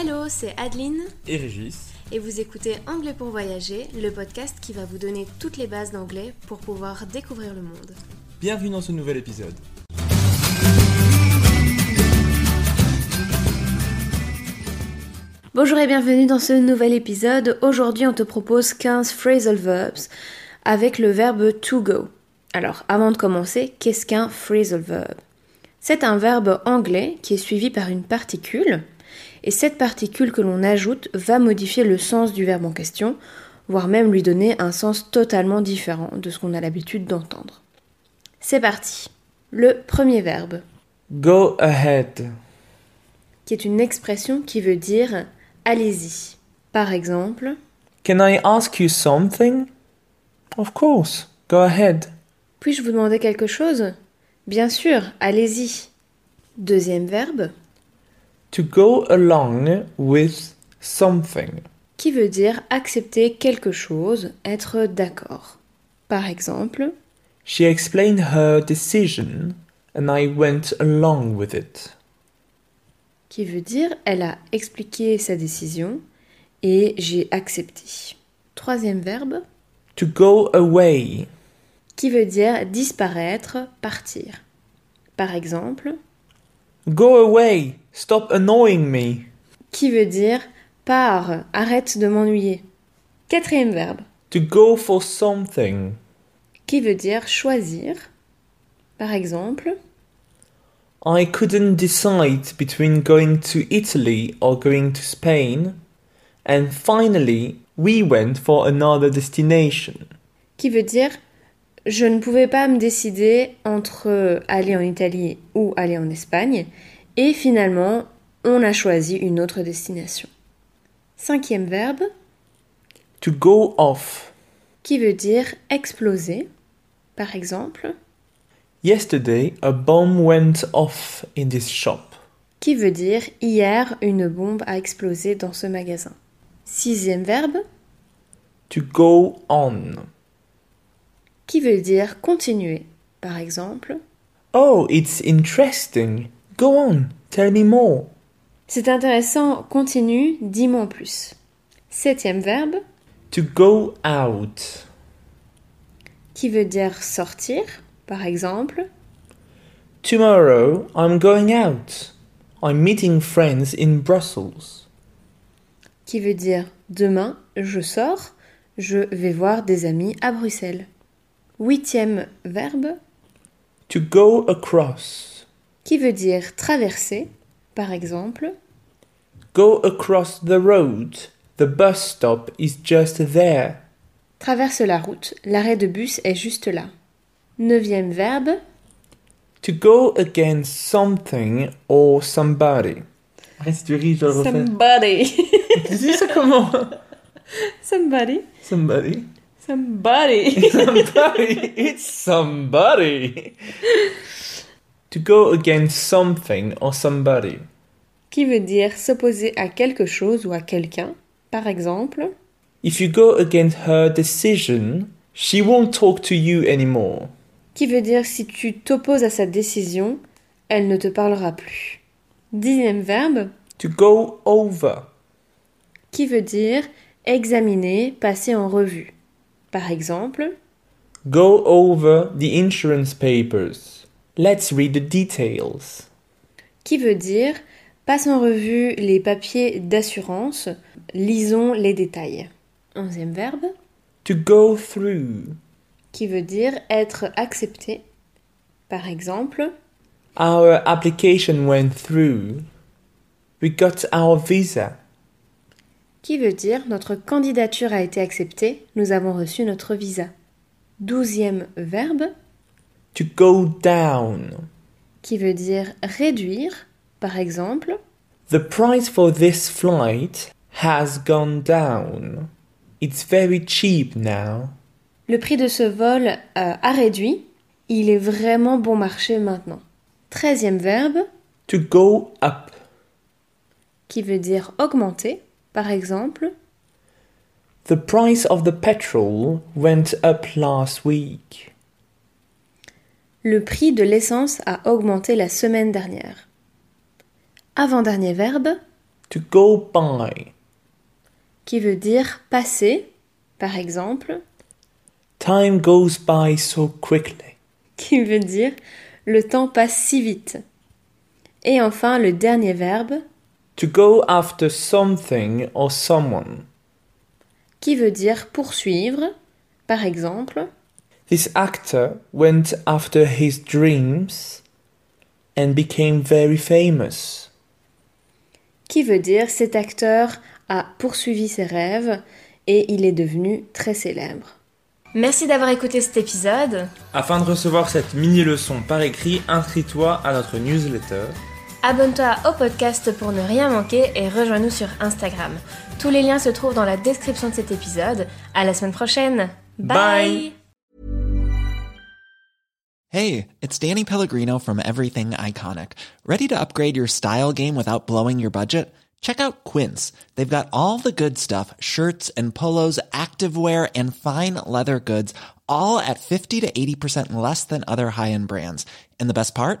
Hello, c'est Adeline et Régis. et vous écoutez Anglais pour voyager, le podcast qui va vous donner toutes les bases d'anglais pour pouvoir découvrir le monde. Bienvenue dans ce nouvel épisode. Bonjour et bienvenue dans ce nouvel épisode. Aujourd'hui, on te propose 15 phrasal verbs avec le verbe to go. Alors, avant de commencer, qu'est-ce qu'un phrasal verb? C'est un verbe anglais qui est suivi par une particule et cette particule que l'on ajoute va modifier le sens du verbe en question, voire même lui donner un sens totalement différent de ce qu'on a l'habitude d'entendre. C'est parti. Le premier verbe, Go ahead. qui est une expression qui veut dire allez-y. Par exemple, Can I ask you something? Of course. Go ahead. puis-je vous demander quelque chose? Bien sûr, allez-y. Deuxième verbe, To go along with something. qui veut dire accepter quelque chose, être d'accord. Par exemple, She explained her decision and I went along with it. qui veut dire elle a expliqué sa décision et j'ai accepté. Troisième verbe, To go away. qui veut dire disparaître, partir. Par exemple, Go away. Stop annoying me. qui veut dire pars, arrête de m'ennuyer. Quatrième verbe, To go for something. qui veut dire choisir. Par exemple, I couldn't decide between going to Italy or going to Spain. And finally, we went for another destination. qui veut dire je ne pouvais pas me décider entre aller en Italie ou aller en Espagne et finalement on a choisi une autre destination. Cinquième verbe To go off. qui veut dire exploser. Par exemple, Yesterday, a bomb went off in this shop. qui veut dire hier une bombe a explosé dans ce magasin. Sixième verbe To go on. Qui veut dire continuer. Par exemple, Oh, it's interesting. Go on, tell me more. c'est intéressant, continue, dis-moi en plus. Septième verbe To go out. qui veut dire sortir. Par exemple, Tomorrow, I'm going out. I'm meeting friends in Brussels. qui veut dire demain, je sors, je vais voir des amis à Bruxelles. Huitième verbe To go across. qui veut dire traverser. Par exemple, Go across the road. The bus stop is just there. traverse la route, l'arrêt de bus est juste là. Neuvième verbe To go against something or somebody. Reste du riz, je le refais. somebody. Tu dis ça comment? Somebody. Somebody. Somebody. somebody. It's somebody. to go against something or somebody. qui veut dire s'opposer à quelque chose ou à quelqu'un. Par exemple, If you go against her decision, she won't talk to you anymore. qui veut dire si tu t'opposes à sa décision, elle ne te parlera plus. Dixième verbe, To go over. qui veut dire examiner, passer en revue. Par exemple, Go over the insurance papers. Let's read the details. qui veut dire passe en revue les papiers d'assurance, lisons les détails. Onzième verbe, To go through. qui veut dire être accepté. Par exemple, Our application went through. We got our visa. Qui veut dire notre candidature a été acceptée, nous avons reçu notre visa. Douzième verbe, To go down. qui veut dire réduire. Par exemple, The price for this flight has gone down. It's very cheap now. le prix de ce vol euh, a réduit, il est vraiment bon marché maintenant. Treizième verbe, To go up. qui veut dire augmenter. Par exemple, The price of the petrol went up last week. le prix de l'essence a augmenté la semaine dernière. Avant-dernier verbe, To go by. qui veut dire passer. Par exemple, Time goes by so quickly. qui veut dire le temps passe si vite. Et enfin, le dernier verbe, To go after something or someone. qui veut dire poursuivre. Par exemple, This actor went after his dreams and became very famous. qui veut dire cet acteur a poursuivi ses rêves et il est devenu très célèbre? Merci d'avoir écouté cet épisode. Afin de recevoir cette mini-leçon par écrit, inscris-toi à notre newsletter. Abonne-toi au podcast pour ne rien manquer et rejoins-nous sur Instagram. Tous les liens se trouvent dans la description de cet épisode. À la semaine prochaine. Bye. Hey, it's Danny Pellegrino from Everything Iconic. Ready to upgrade your style game without blowing your budget? Check out Quince. They've got all the good stuff shirts and polos, activewear, and fine leather goods, all at 50 to 80% less than other high end brands. And the best part?